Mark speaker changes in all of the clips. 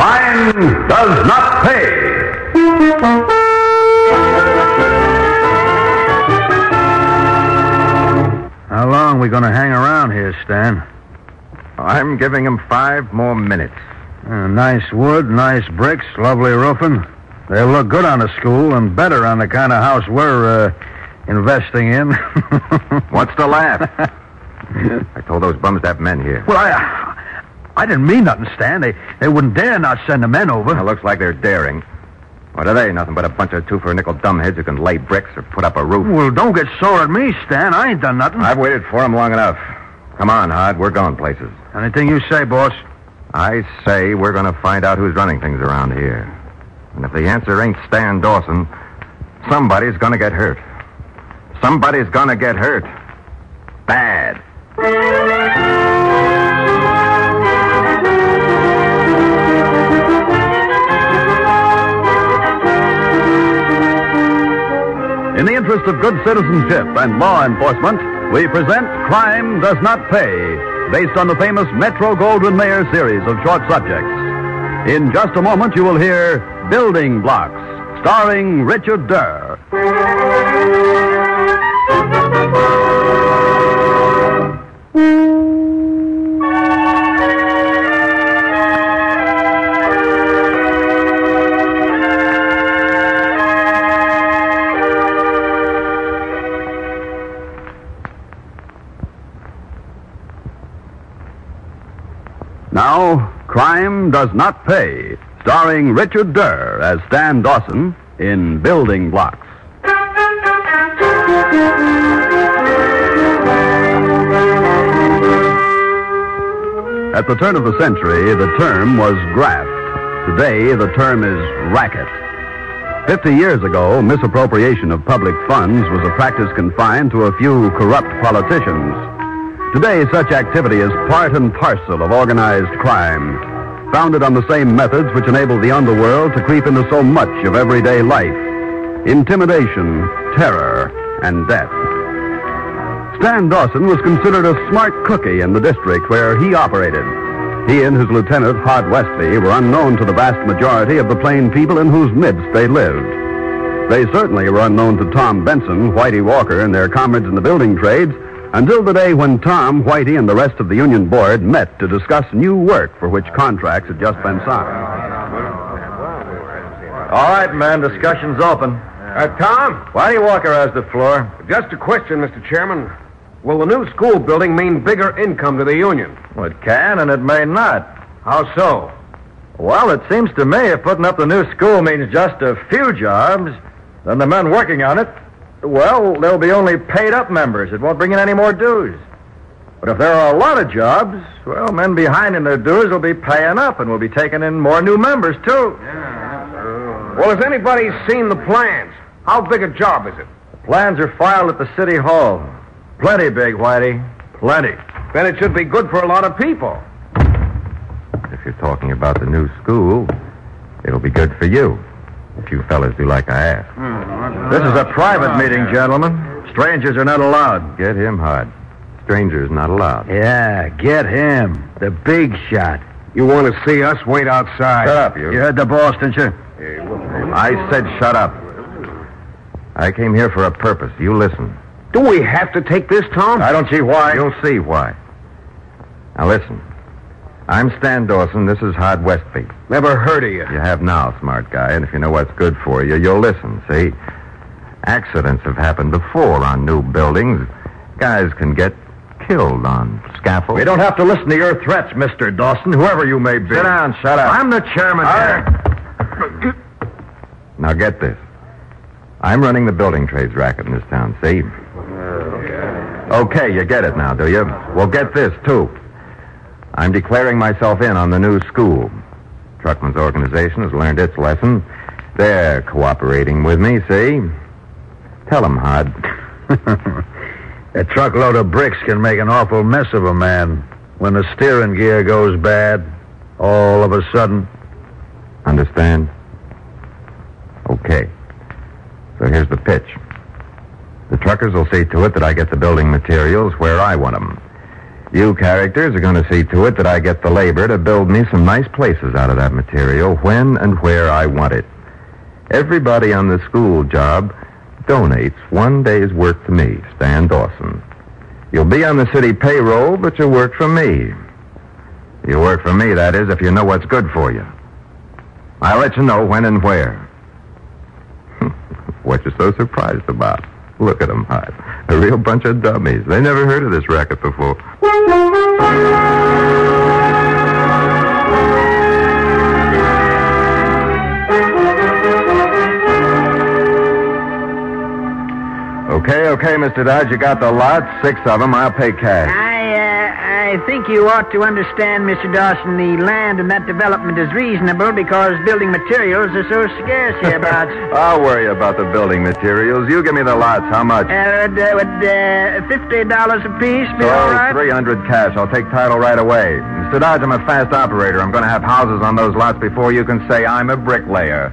Speaker 1: Crime does not pay.
Speaker 2: How long are we going to hang around here, Stan?
Speaker 3: I'm giving him five more minutes.
Speaker 2: Uh, nice wood, nice bricks, lovely roofing. They'll look good on a school and better on the kind of house we're uh, investing in.
Speaker 3: What's the laugh? I told those bums to have men here.
Speaker 2: well, I, I didn't mean nothing, Stan. They, they wouldn't dare not send the men over.
Speaker 3: It looks like they're daring. What are they? Nothing but a bunch of two for a nickel dumbheads who can lay bricks or put up a roof.
Speaker 2: Well, don't get sore at me, Stan. I ain't done nothing.
Speaker 3: I've waited for them long enough. Come on, Hod. We're going places.
Speaker 2: Anything you say, boss.
Speaker 3: I say we're going to find out who's running things around here. And if the answer ain't Stan Dawson, somebody's going to get hurt. Somebody's going to get hurt. Bad.
Speaker 1: Interest of good citizenship and law enforcement, we present Crime Does Not Pay, based on the famous Metro Goldwyn Mayer series of short subjects. In just a moment, you will hear Building Blocks, starring Richard Derr. Now, Crime Does Not Pay, starring Richard Derr as Stan Dawson in Building Blocks. At the turn of the century, the term was graft. Today, the term is racket. Fifty years ago, misappropriation of public funds was a practice confined to a few corrupt politicians. Today, such activity is part and parcel of organized crime, founded on the same methods which enable the underworld to creep into so much of everyday life intimidation, terror, and death. Stan Dawson was considered a smart cookie in the district where he operated. He and his lieutenant, Hod Westby, were unknown to the vast majority of the plain people in whose midst they lived. They certainly were unknown to Tom Benson, Whitey Walker, and their comrades in the building trades until the day when Tom, Whitey, and the rest of the union board met to discuss new work for which contracts had just been signed.
Speaker 3: All right, man. Discussion's open.
Speaker 4: Uh, Tom,
Speaker 3: Whitey Walker has the floor.
Speaker 4: just a question, Mr. Chairman. Will the new school building mean bigger income to the union?
Speaker 3: Well, it can and it may not.
Speaker 4: How so?
Speaker 3: Well, it seems to me if putting up the new school means just a few jobs, then the men working on it, well, they'll be only paid up members. It won't bring in any more dues. But if there are a lot of jobs, well, men behind in their dues will be paying up and we'll be taking in more new members, too.
Speaker 4: Well, has anybody seen the plans? How big a job is it?
Speaker 3: The Plans are filed at the city hall. Plenty big, Whitey. Plenty.
Speaker 4: Then it should be good for a lot of people.
Speaker 3: If you're talking about the new school, it'll be good for you. If you fellas do like I ask. Hmm. This is a ah, private ah, meeting, gentlemen. Strangers are not allowed. Get him hard. Strangers not allowed.
Speaker 2: Yeah, get him. The big shot.
Speaker 4: You want to see us wait outside?
Speaker 3: Shut up, you.
Speaker 2: You heard the boss, didn't you?
Speaker 3: I said shut up. I came here for a purpose. You listen.
Speaker 4: Do we have to take this, Tom?
Speaker 3: I don't see why. You'll see why. Now listen. I'm Stan Dawson. This is Hod Westby.
Speaker 4: Never heard of you.
Speaker 3: You have now, smart guy, and if you know what's good for you, you'll listen, see? Accidents have happened before on new buildings. Guys can get killed on scaffolds.
Speaker 2: We don't have to listen to your threats, Mr. Dawson, whoever you may be.
Speaker 3: Sit down, shut up.
Speaker 2: I'm the chairman here.
Speaker 3: Now get this. I'm running the building trades racket in this town, see? Okay, you get it now, do you? Well, get this, too. I'm declaring myself in on the new school. Truckman's organization has learned its lesson. They're cooperating with me, see? Tell them, Hod.
Speaker 2: A truckload of bricks can make an awful mess of a man when the steering gear goes bad all of a sudden.
Speaker 3: Understand? Okay. So here's the pitch. The truckers will see to it that I get the building materials where I want them. You characters are going to see to it that I get the labor to build me some nice places out of that material when and where I want it. Everybody on the school job donates one day's work to me, Stan Dawson. You'll be on the city payroll, but you work for me. You work for me, that is, if you know what's good for you. I'll let you know when and where. what you so surprised about? Look at them, Hod. A real bunch of dummies. They never heard of this racket before. Okay, okay, Mr. Dodge, you got the lot, six of them. I'll pay cash.
Speaker 5: I, uh, I think you ought to understand, Mr. Dawson, the land and that development is reasonable because building materials are so scarce hereabouts.
Speaker 3: I'll worry about the building materials. You give me the lots. How much?
Speaker 5: uh, would, uh, would uh, fifty dollars apiece be all
Speaker 3: Oh,
Speaker 5: right?
Speaker 3: 300 cash. I'll take title right away. Mr. Dodge, I'm a fast operator. I'm going to have houses on those lots before you can say I'm a bricklayer.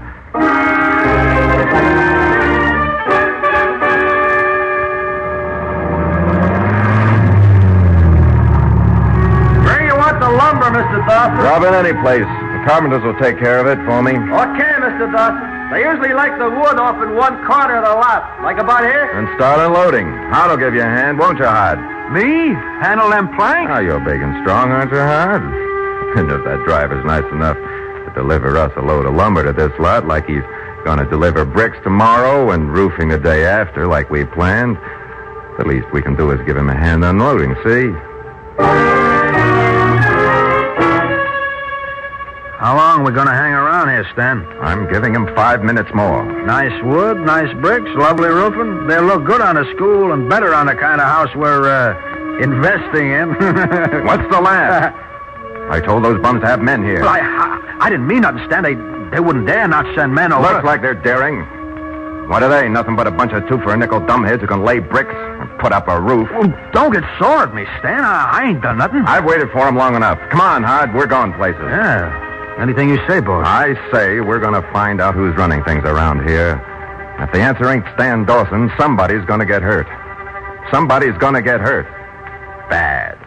Speaker 3: Robin, any place. The carpenters will take care of it for me.
Speaker 6: Okay, Mr. Dawson. They usually like the wood off in one corner of the lot. Like about here?
Speaker 3: And start unloading. Hod'll give you a hand, won't you, Hod?
Speaker 6: Me? Handle them planks?
Speaker 3: Oh, you're big and strong, aren't you, Hod? And if that driver's nice enough to deliver us a load of lumber to this lot, like he's going to deliver bricks tomorrow and roofing the day after, like we planned, the least we can do is give him a hand unloading, see?
Speaker 2: How long are we going to hang around here, Stan?
Speaker 3: I'm giving him five minutes more.
Speaker 2: Nice wood, nice bricks, lovely roofing. They'll look good on a school and better on the kind of house we're uh, investing in.
Speaker 3: What's the laugh? I told those bums to have men here.
Speaker 2: Well, I, I, I didn't mean nothing, Stan. They, they wouldn't dare not send men over.
Speaker 3: Looks like they're daring. What are they? Nothing but a bunch of two for a nickel dumbheads who can lay bricks and put up a roof.
Speaker 2: Well, don't get sore at me, Stan. I, I ain't done nothing.
Speaker 3: I've waited for 'em long enough. Come on, Hod. We're going places.
Speaker 2: Yeah. Anything you say, boss.
Speaker 3: I say we're going to find out who's running things around here. If the answer ain't Stan Dawson, somebody's going to get hurt. Somebody's going to get hurt. Bad.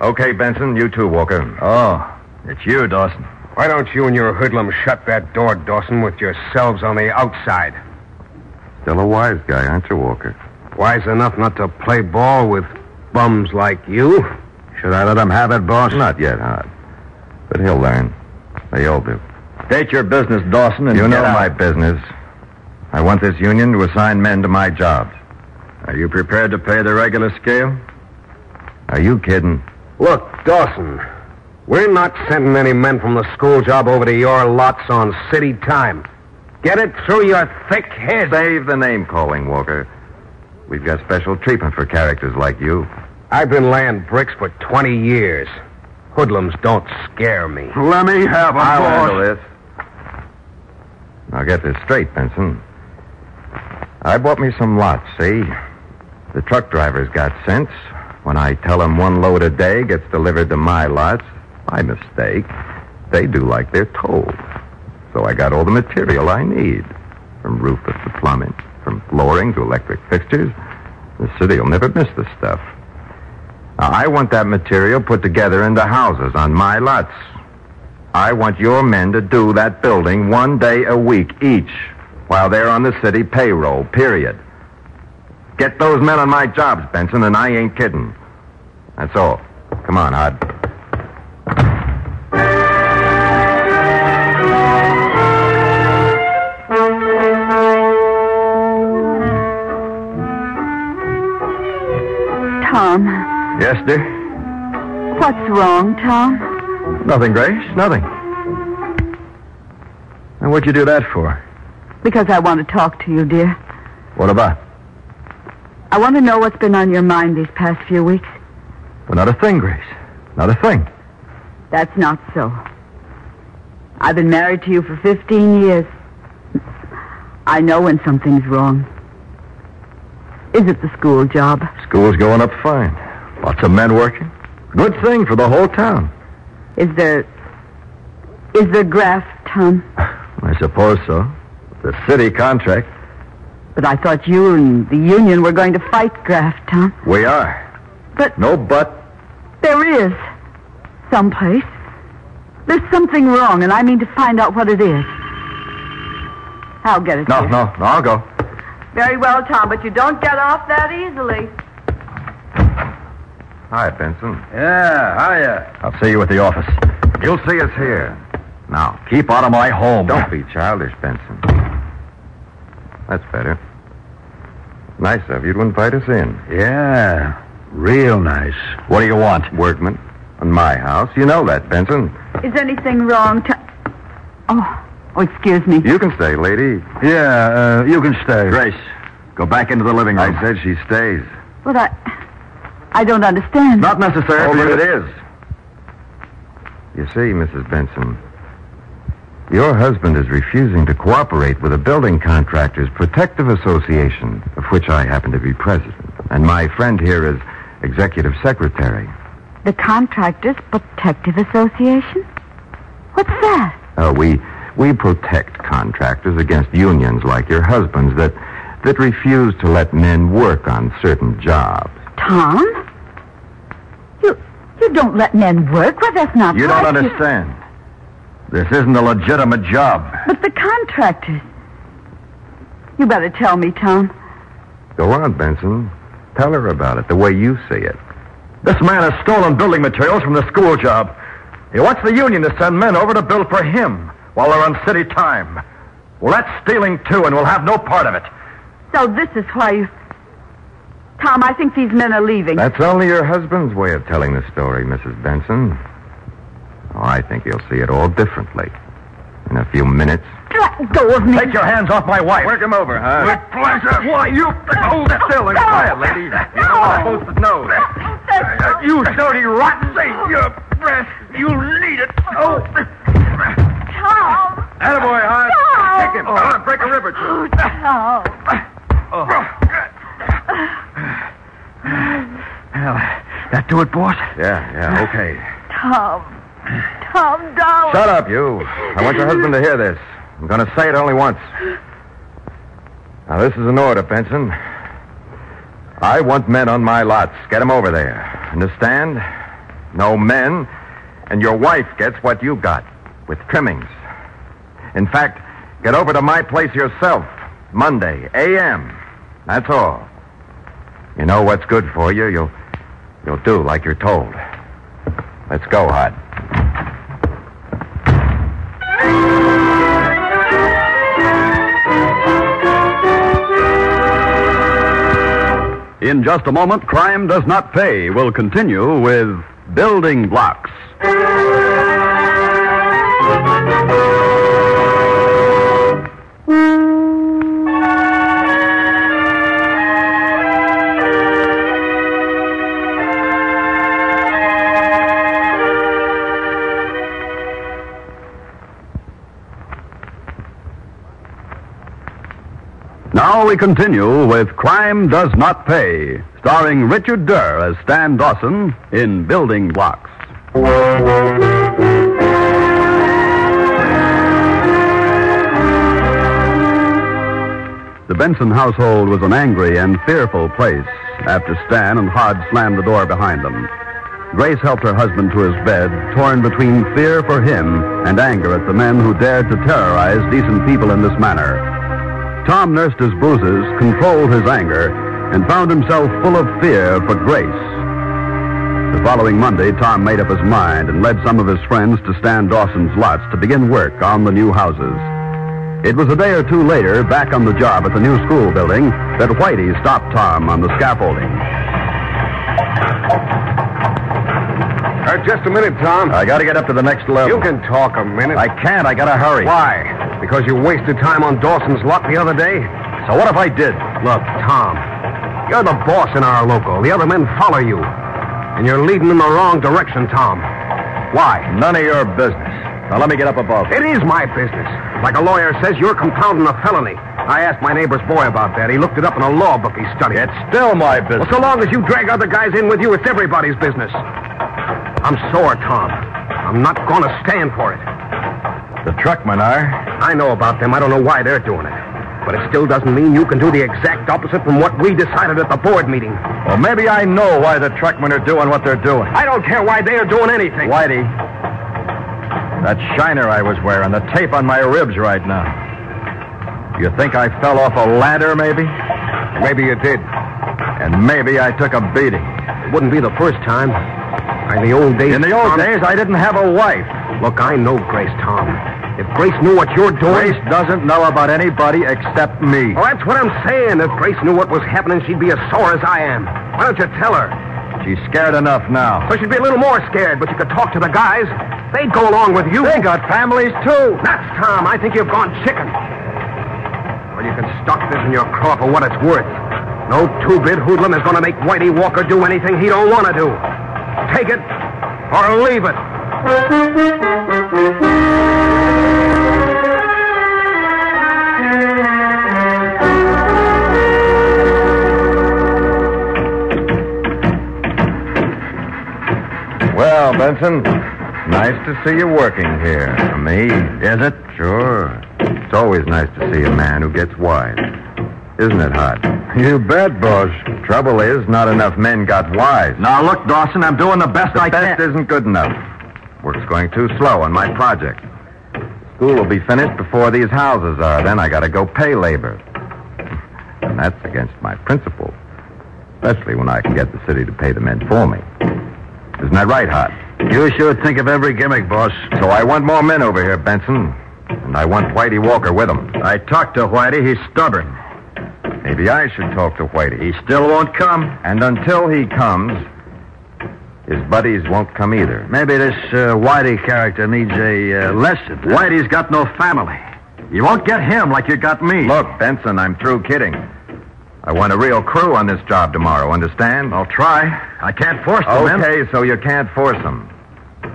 Speaker 3: Okay, Benson, you too, Walker.
Speaker 2: Oh, it's you, Dawson.
Speaker 4: Why don't you and your hoodlums shut that door, Dawson, with yourselves on the outside?
Speaker 3: Still a wise guy, aren't you, Walker?
Speaker 4: Wise enough not to play ball with bums like you?
Speaker 2: Should I let him have it, boss?
Speaker 3: Not yet, Hod. But he'll learn. They all do.
Speaker 2: State your business, Dawson, and
Speaker 3: You know
Speaker 2: out.
Speaker 3: my business. I want this union to assign men to my jobs.
Speaker 2: Are you prepared to pay the regular scale?
Speaker 3: Are you kidding?
Speaker 4: Look, Dawson, we're not sending any men from the school job over to your lots on city time. Get it through your thick head.
Speaker 3: Save the name calling, Walker. We've got special treatment for characters like you.
Speaker 4: I've been laying bricks for 20 years. Hoodlums don't scare me.
Speaker 2: Let me have him,
Speaker 3: I'll
Speaker 2: boss.
Speaker 3: handle this. Now get this straight, Benson. I bought me some lots, see? The truck drivers got sense. When I tell them one load a day gets delivered to my lots, by mistake, they do like they're told. So I got all the material I need. From roofers to plumbing, from flooring to electric fixtures. The city'll never miss the stuff. Now, I want that material put together into houses on my lots. I want your men to do that building one day a week each while they're on the city payroll, period. Get those men on my jobs, Benson, and I ain't kidding. That's all. Come on, Hod.
Speaker 7: Tom,
Speaker 2: Yes, dear?
Speaker 7: what's wrong, Tom?
Speaker 2: Nothing, Grace. Nothing. And what'd you do that for?
Speaker 7: Because I want to talk to you, dear.
Speaker 2: What about?
Speaker 7: I want to know what's been on your mind these past few weeks.
Speaker 2: Well, not a thing, Grace. Not a thing.
Speaker 7: That's not so. I've been married to you for 15 years. I know when something's wrong. Is it the school job?
Speaker 2: School's going up fine. Lots of men working. Good thing for the whole town.
Speaker 7: Is there. Is there graft, Tom?
Speaker 6: I suppose so. The city contract.
Speaker 7: But I thought you and the union were going to fight graft, Tom.
Speaker 6: We are.
Speaker 7: But
Speaker 6: No but.
Speaker 7: there is. Someplace. There's something wrong, and I mean to find out what it is. I'll get it.
Speaker 6: No, no, no, I'll go.
Speaker 7: Very well, Tom, but you don't get off that easily.
Speaker 3: Hi, Benson.
Speaker 6: Yeah, hiya. I'll see you at the office.
Speaker 3: You'll see us here. Now,
Speaker 6: Keep out of my home.
Speaker 3: don't be childish, Benson. That's better. Nice of you to invite us in.
Speaker 2: Yeah, real nice.
Speaker 6: What do you want?
Speaker 3: Workman, in my house. You know that, Benson.
Speaker 7: Is anything wrong, Tom? Oh, oh, excuse me.
Speaker 3: You can stay, lady.
Speaker 2: Yeah, uh, you can stay.
Speaker 6: Grace, go back into the living room.
Speaker 3: I said she stays.
Speaker 7: But I, I don't understand.
Speaker 6: Not necessary,
Speaker 3: Oh,
Speaker 6: but
Speaker 3: but
Speaker 6: it
Speaker 3: it
Speaker 6: is.
Speaker 3: You see, Mrs. Benson, your husband is refusing to cooperate with the Building Contractors Protective Association, of which I happen to be president. And my friend here is executive secretary.
Speaker 7: The Contractors Protective Association? What's that?
Speaker 3: Uh, we we protect contractors against unions like your husband's that that refuse to let men work on certain jobs.
Speaker 7: Tom? You you don't let men work? Well, that's not
Speaker 6: You
Speaker 7: right.
Speaker 6: don't understand. This isn't a legitimate job.
Speaker 7: But the contractors. You better tell me, Tom.
Speaker 3: Go on, Benson. Tell her about it the way you see it.
Speaker 6: This man has stolen building materials from the school job. He wants the union to send men over to build for him while they're on city time. Well, that's stealing too, and we'll have no part of it.
Speaker 7: So this is why you. Tom, I think these men are leaving.
Speaker 3: That's only your husband's way of telling the story, Mrs. Benson. Oh, I think you'll see it all differently. In a few minutes.
Speaker 7: Let go of me.
Speaker 6: Take your hands off my wife.
Speaker 3: Work him over, huh?
Speaker 6: With pleasure. Why, you...
Speaker 3: Hold still and quiet, lady. You know I'm supposed to know.
Speaker 6: You dirty rotten thing. Your breath. You'll need it. Oh. oh.
Speaker 7: Tom!
Speaker 6: Attaboy, Hod.
Speaker 7: No.
Speaker 6: Kick him. Oh. break a rib or two.
Speaker 7: Tom. Oh, oh.
Speaker 6: Well, that do it, boss?
Speaker 3: Yeah, yeah, okay.
Speaker 7: Tom. Tom, darling.
Speaker 3: Shut up, you. I want your husband to hear this. I'm going to say it only once. Now, this is an order, Benson. I want men on my lots. Get them over there. Understand? No men, and your wife gets what you got, with trimmings. In fact, get over to my place yourself, Monday, A.M. That's all. You know what's good for you. You'll, you'll do like you're told. Let's go, Hod.
Speaker 1: In just a moment, Crime Does Not Pay will continue with Building Blocks. Now we continue with Crime Does Not Pay, starring Richard Derr as Stan Dawson in Building Blocks. The Benson household was an angry and fearful place after Stan and Hod slammed the door behind them. Grace helped her husband to his bed, torn between fear for him and anger at the men who dared to terrorize decent people in this manner. Tom nursed his bruises, controlled his anger, and found himself full of fear for Grace. The following Monday, Tom made up his mind and led some of his friends to Stan Dawson's lots to begin work on the new houses. It was a day or two later, back on the job at the new school building, that Whitey stopped Tom on the scaffolding.
Speaker 4: Uh, just a minute, Tom.
Speaker 6: I gotta get up to the next level.
Speaker 4: You can talk a minute.
Speaker 6: I can't. I gotta hurry.
Speaker 4: Why? Because you wasted time on Dawson's lot the other day?
Speaker 6: So what if I did?
Speaker 4: Look, Tom, you're the boss in our local. The other men follow you. And you're leading in the wrong direction, Tom. Why?
Speaker 6: None of your business. Now let me get up above.
Speaker 4: It is my business. Like a lawyer says, you're compounding a felony. I asked my neighbor's boy about that. He looked it up in a law book he studied.
Speaker 6: It's still my business.
Speaker 4: Well, so long as you drag other guys in with you, it's everybody's business. I'm sore, Tom. I'm not going to stand for it.
Speaker 6: The truckmen are.
Speaker 4: I know about them. I don't know why they're doing it. But it still doesn't mean you can do the exact opposite from what we decided at the board meeting.
Speaker 6: Well, maybe I know why the truckmen are doing what they're doing.
Speaker 4: I don't care why they are doing anything.
Speaker 6: Whitey, that shiner I was wearing, the tape on my ribs right now. You think I fell off a ladder, maybe?
Speaker 4: Maybe you did.
Speaker 6: And maybe I took a beating.
Speaker 4: It wouldn't be the first time. In the old days.
Speaker 6: In the old
Speaker 4: Tom-
Speaker 6: days, I didn't have a wife.
Speaker 4: Look, I know Grace, Tom. If Grace knew what you're doing.
Speaker 6: Grace doesn't know about anybody except me.
Speaker 4: Well, that's what I'm saying. If Grace knew what was happening, she'd be as sore as I am. Why don't you tell her?
Speaker 6: She's scared enough now.
Speaker 4: So she'd be a little more scared, but you could talk to the guys. They'd go along with you.
Speaker 6: They got families, too.
Speaker 4: That's Tom. I think you've gone chicken. Well, you can stock this in your craw for what it's worth. No two-bit hoodlum is going to make Whitey Walker do anything he don't want to do. Take it or leave it.
Speaker 3: Well, Benson, nice to see you working here. For me.
Speaker 6: Is it?
Speaker 3: Sure. It's always nice to see a man who gets wise. Isn't it, Hod?
Speaker 6: You bet, boss.
Speaker 3: Trouble is, not enough men got wise.
Speaker 6: Now, look, Dawson, I'm doing the best
Speaker 3: The
Speaker 6: I
Speaker 3: best
Speaker 6: can.
Speaker 3: isn't good enough. Work's going too slow on my project. School will be finished before these houses are. Then I gotta go pay labor. And that's against my principles. Especially when I can get the city to pay the men for me. Isn't that right, Hod?
Speaker 6: You sure think of every gimmick, boss.
Speaker 3: So I want more men over here, Benson. And I want Whitey Walker with them.
Speaker 6: I talked to Whitey. He's stubborn.
Speaker 3: Maybe I should talk to Whitey.
Speaker 6: He still won't come.
Speaker 3: And until he comes, his buddies won't come either.
Speaker 6: Maybe this uh, Whitey character needs a uh, lesson. Whitey's got no family. You won't get him like you got me.
Speaker 3: Look, Benson, I'm through kidding. I want a real crew on this job tomorrow, understand?
Speaker 6: I'll try. I can't force them in.
Speaker 3: Okay, so you can't force him.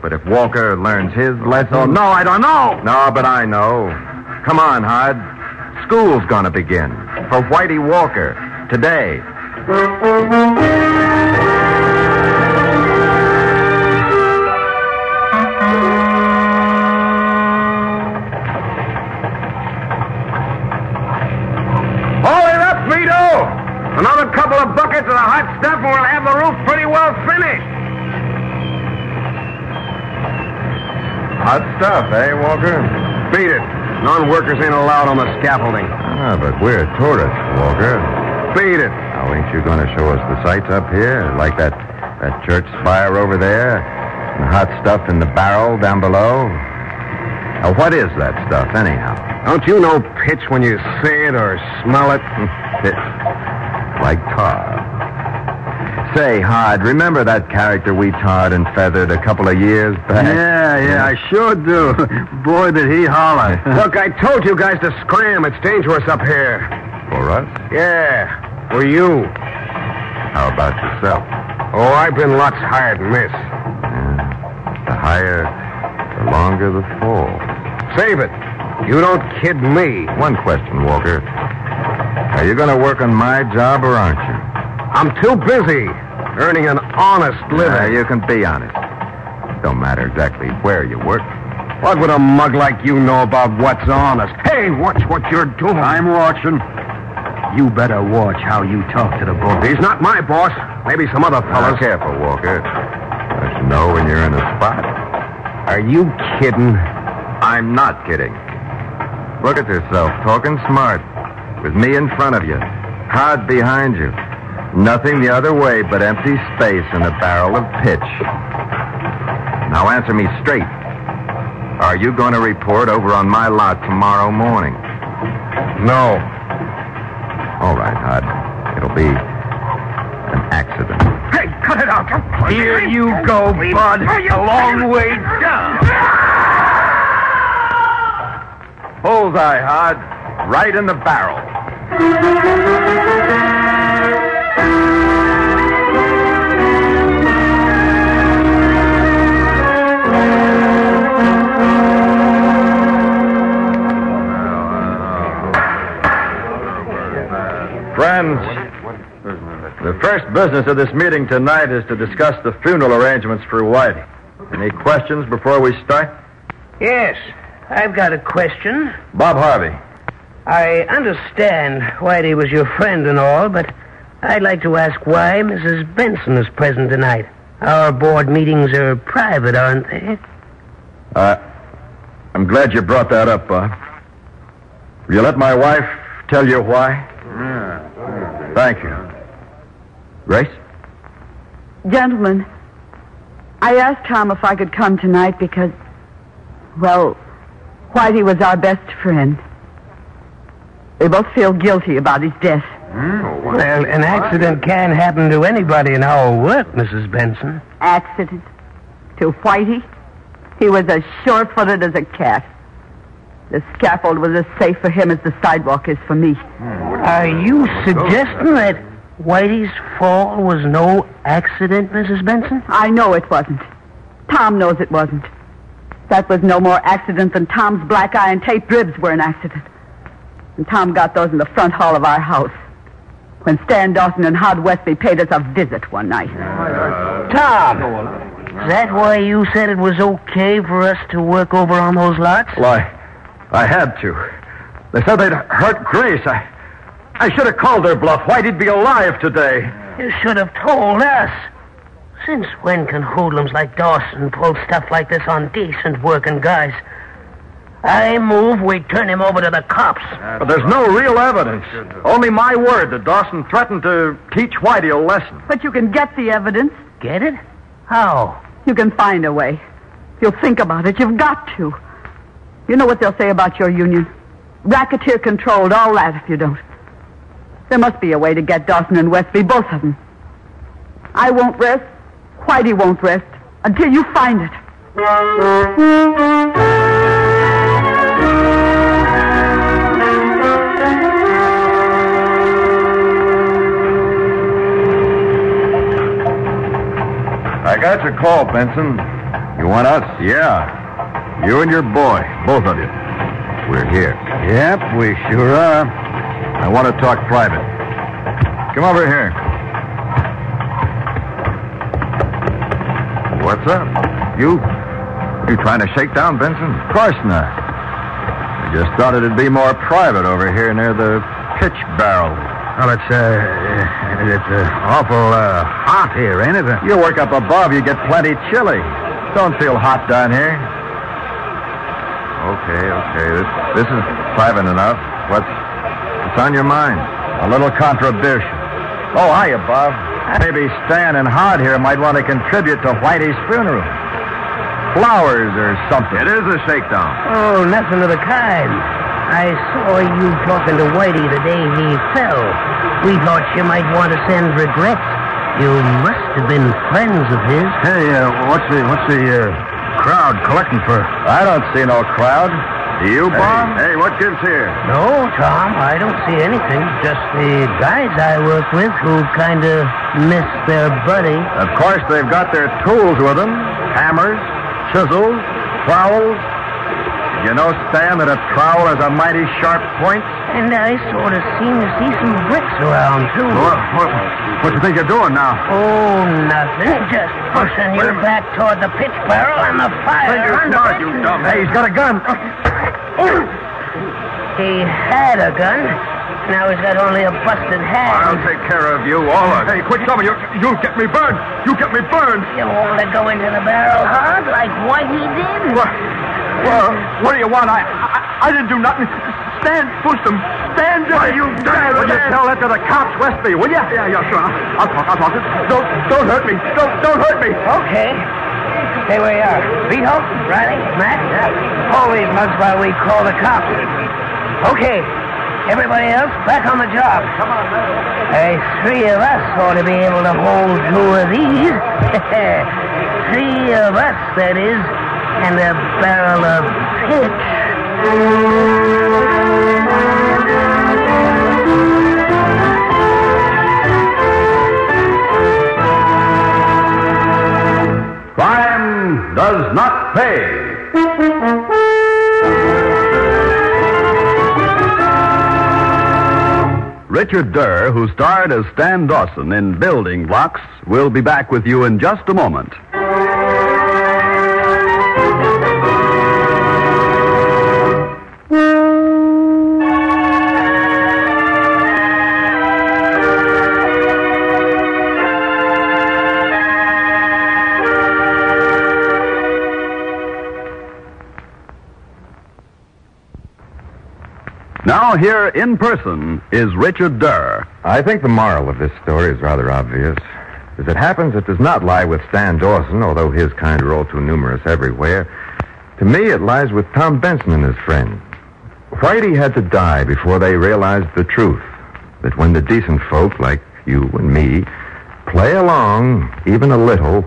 Speaker 3: But if Walker learns his lesson.
Speaker 6: Oh, no, I don't know.
Speaker 3: No, but I know. Come on, Hod. School's gonna begin. For Whitey Walker. Today.
Speaker 4: We'll have the roof pretty well finished.
Speaker 3: Hot stuff, eh, Walker?
Speaker 4: Beat it. Non-workers ain't allowed on the scaffolding.
Speaker 3: Ah, but we're tourists, Walker.
Speaker 4: Beat it.
Speaker 3: Now, ain't you gonna show us the sights up here? Like that, that church spire over there? And the hot stuff in the barrel down below? Now, what is that stuff, anyhow?
Speaker 4: Don't you know pitch when you see it or smell it?
Speaker 3: It's like tar. Say, Hod, remember that character we tarred and feathered a couple of years back?
Speaker 6: Yeah, yeah, I sure do. Boy, did he holler.
Speaker 4: Look, I told you guys to scram. It's dangerous up here.
Speaker 3: For us?
Speaker 4: Yeah, for you.
Speaker 3: How about yourself?
Speaker 4: Oh, I've been lots higher than this.
Speaker 3: Yeah. The higher, the longer the fall.
Speaker 4: Save it. You don't kid me.
Speaker 3: One question, Walker. Are you going to work on my job or aren't you?
Speaker 4: I'm too busy earning an honest living.
Speaker 3: Uh, you can be honest. Don't matter exactly where you work.
Speaker 4: What would a mug like you know about what's honest? Hey, watch what you're doing.
Speaker 6: I'm watching. You better watch how you talk to the boss.
Speaker 4: He's not my boss. Maybe some other
Speaker 3: Now, careful, Walker. You know when you're in a spot.
Speaker 4: Are you kidding?
Speaker 3: I'm not kidding. Look at yourself, talking smart. With me in front of you, hard behind you. Nothing the other way but empty space and a barrel of pitch. Now answer me straight. Are you going to report over on my lot tomorrow morning?
Speaker 4: No.
Speaker 3: All right, Hod. It'll be an accident.
Speaker 4: Hey, cut it out.
Speaker 6: Here you go, bud. A long way down.
Speaker 3: Bullseye, Hod. Right in the barrel.
Speaker 6: First business of this meeting tonight is to discuss the funeral arrangements for Whitey. Any questions before we start?
Speaker 5: Yes.
Speaker 8: I've got a question.
Speaker 6: Bob Harvey.
Speaker 8: I understand Whitey was your friend and all, but I'd like to ask why Mrs. Benson is present tonight. Our board meetings are private, aren't they?
Speaker 6: Uh, I'm glad you brought that up, Bob. Will you let my wife tell you why? Thank you. Grace?
Speaker 7: Gentlemen, I asked Tom if I could come tonight because, well, Whitey was our best friend. We both feel guilty about his death. Hmm?
Speaker 8: Well, an accident can happen to anybody in our work, Mrs. Benson.
Speaker 7: Accident. To Whitey, he was as sure-footed as a cat. The scaffold was as safe for him as the sidewalk is for me.
Speaker 8: Are you suggesting that Whitey's fall was no accident, Mrs. Benson?
Speaker 7: I know it wasn't. Tom knows it wasn't. That was no more accident than Tom's black eye and taped ribs were an accident. And Tom got those in the front hall of our house when Stan Dawson and Hod Westby paid us a visit one night.
Speaker 8: Tom, is that why you said it was okay for us to work over on those lots?
Speaker 6: Well, I, I had to. They said they'd hurt Grace. I, I should have called their bluff. Whitey'd be alive today.
Speaker 8: You should have told us. Since when can hoodlums like Dawson pull stuff like this on decent working guys? I move we turn him over to the cops.
Speaker 6: But there's no real evidence. Only my word that Dawson threatened to teach Whitey a lesson.
Speaker 7: But you can get the evidence.
Speaker 8: Get it? How?
Speaker 7: You can find a way. You'll think about it, you've got to. You know what they'll say about your union. Racketeer controlled, all that if you don't. There must be a way to get Dawson and Westby, both of them. I won't rest. Whitey won't rest until you find it.
Speaker 2: I got your call, Benson. You want us? Yeah. You and your boy, both of you. We're here. Yep, we sure are. I want to talk private. Come over here. What's up? You? You trying to shake down Benson? Of course not. I just thought it'd be more private over here near the pitch barrel.
Speaker 9: Well, it's, uh, it's uh, awful uh, hot here, ain't it?
Speaker 2: You work up above, you get plenty chilly. Don't feel hot down here. Okay, okay. This this is private enough. What's what's on your mind? A little contribution. Oh, hiya, Bob. Maybe Stan and Hod here might want to contribute to Whitey's funeral. Flowers or something. It is a shakedown.
Speaker 8: Oh, nothing of the kind. I saw you talking to Whitey the day he fell. We thought you might want to send regrets. You must have been friends of his.
Speaker 9: Hey, uh, what's the what's the uh, crowd collecting for?
Speaker 2: I don't see no crowd. Do you, Bob?
Speaker 9: Hey, what gives here?
Speaker 8: No, Tom, I don't see anything. Just the guys I work with who kind of miss their buddy.
Speaker 2: Of course, they've got their tools with them hammers, chisels, trowels. You know, Stan, that a trowel has a mighty sharp point?
Speaker 8: And I sort of seem to see some bricks around, too.
Speaker 9: What, what, what you think you're doing now?
Speaker 8: Oh, nothing. Just pushing you back toward the pitch barrel and the fire under it.
Speaker 9: Hey, he's got a gun.
Speaker 8: He had a gun. Now he's got only a busted hand.
Speaker 9: I'll take care of you, all of Hey, quit coming. You, you'll get me burned. You get me burned.
Speaker 8: You want to go into the barrel hard like Whitey did?
Speaker 9: What, well, what do you want? I, I, I didn't do nothing. Stan, pushed him. Stan just... Why, you dare,
Speaker 6: Will you tell that to the cops, Westby, will you?
Speaker 9: Yeah, yeah, sure. I'll talk, I'll talk. Don't, don't hurt me. Don't, don't hurt me.
Speaker 8: Okay. Stay where you are. Vito, Riley, Matt, hold these mugs while we call the cops. Okay. Everybody else, back on the job. Come on, Hey, three of us ought to be able to hold two of these. three of us, that is, and a barrel of pitch.
Speaker 1: Crime does not pay. Richard Derr, who starred as Stan Dawson in Building Blocks, will be back with you in just a moment. Here in person is Richard Derr.
Speaker 3: I think the moral of this story is rather obvious. As it happens, it does not lie with Stan Dawson, although his kind are all too numerous everywhere. To me, it lies with Tom Benson and his friend. Whitey had to die before they realized the truth that when the decent folk like you and me play along even a little,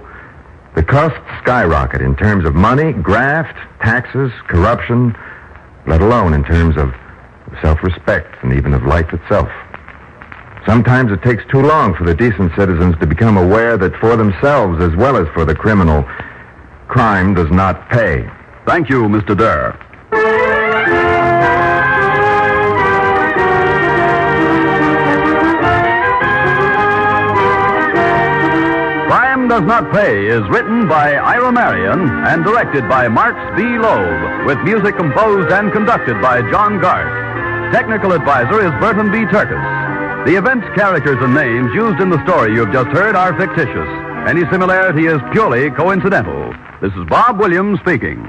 Speaker 3: the costs skyrocket in terms of money, graft, taxes, corruption, let alone in terms of self-respect and even of life itself. Sometimes it takes too long for the decent citizens to become aware that for themselves as well as for the criminal, crime does not pay.
Speaker 1: Thank you, Mr. Derr. Crime Does Not Pay is written by Ira Marion and directed by Marx B. Loeb, with music composed and conducted by John Garth. Technical advisor is Burton B. Turkus. The events, characters, and names used in the story you've just heard are fictitious. Any similarity is purely coincidental. This is Bob Williams speaking.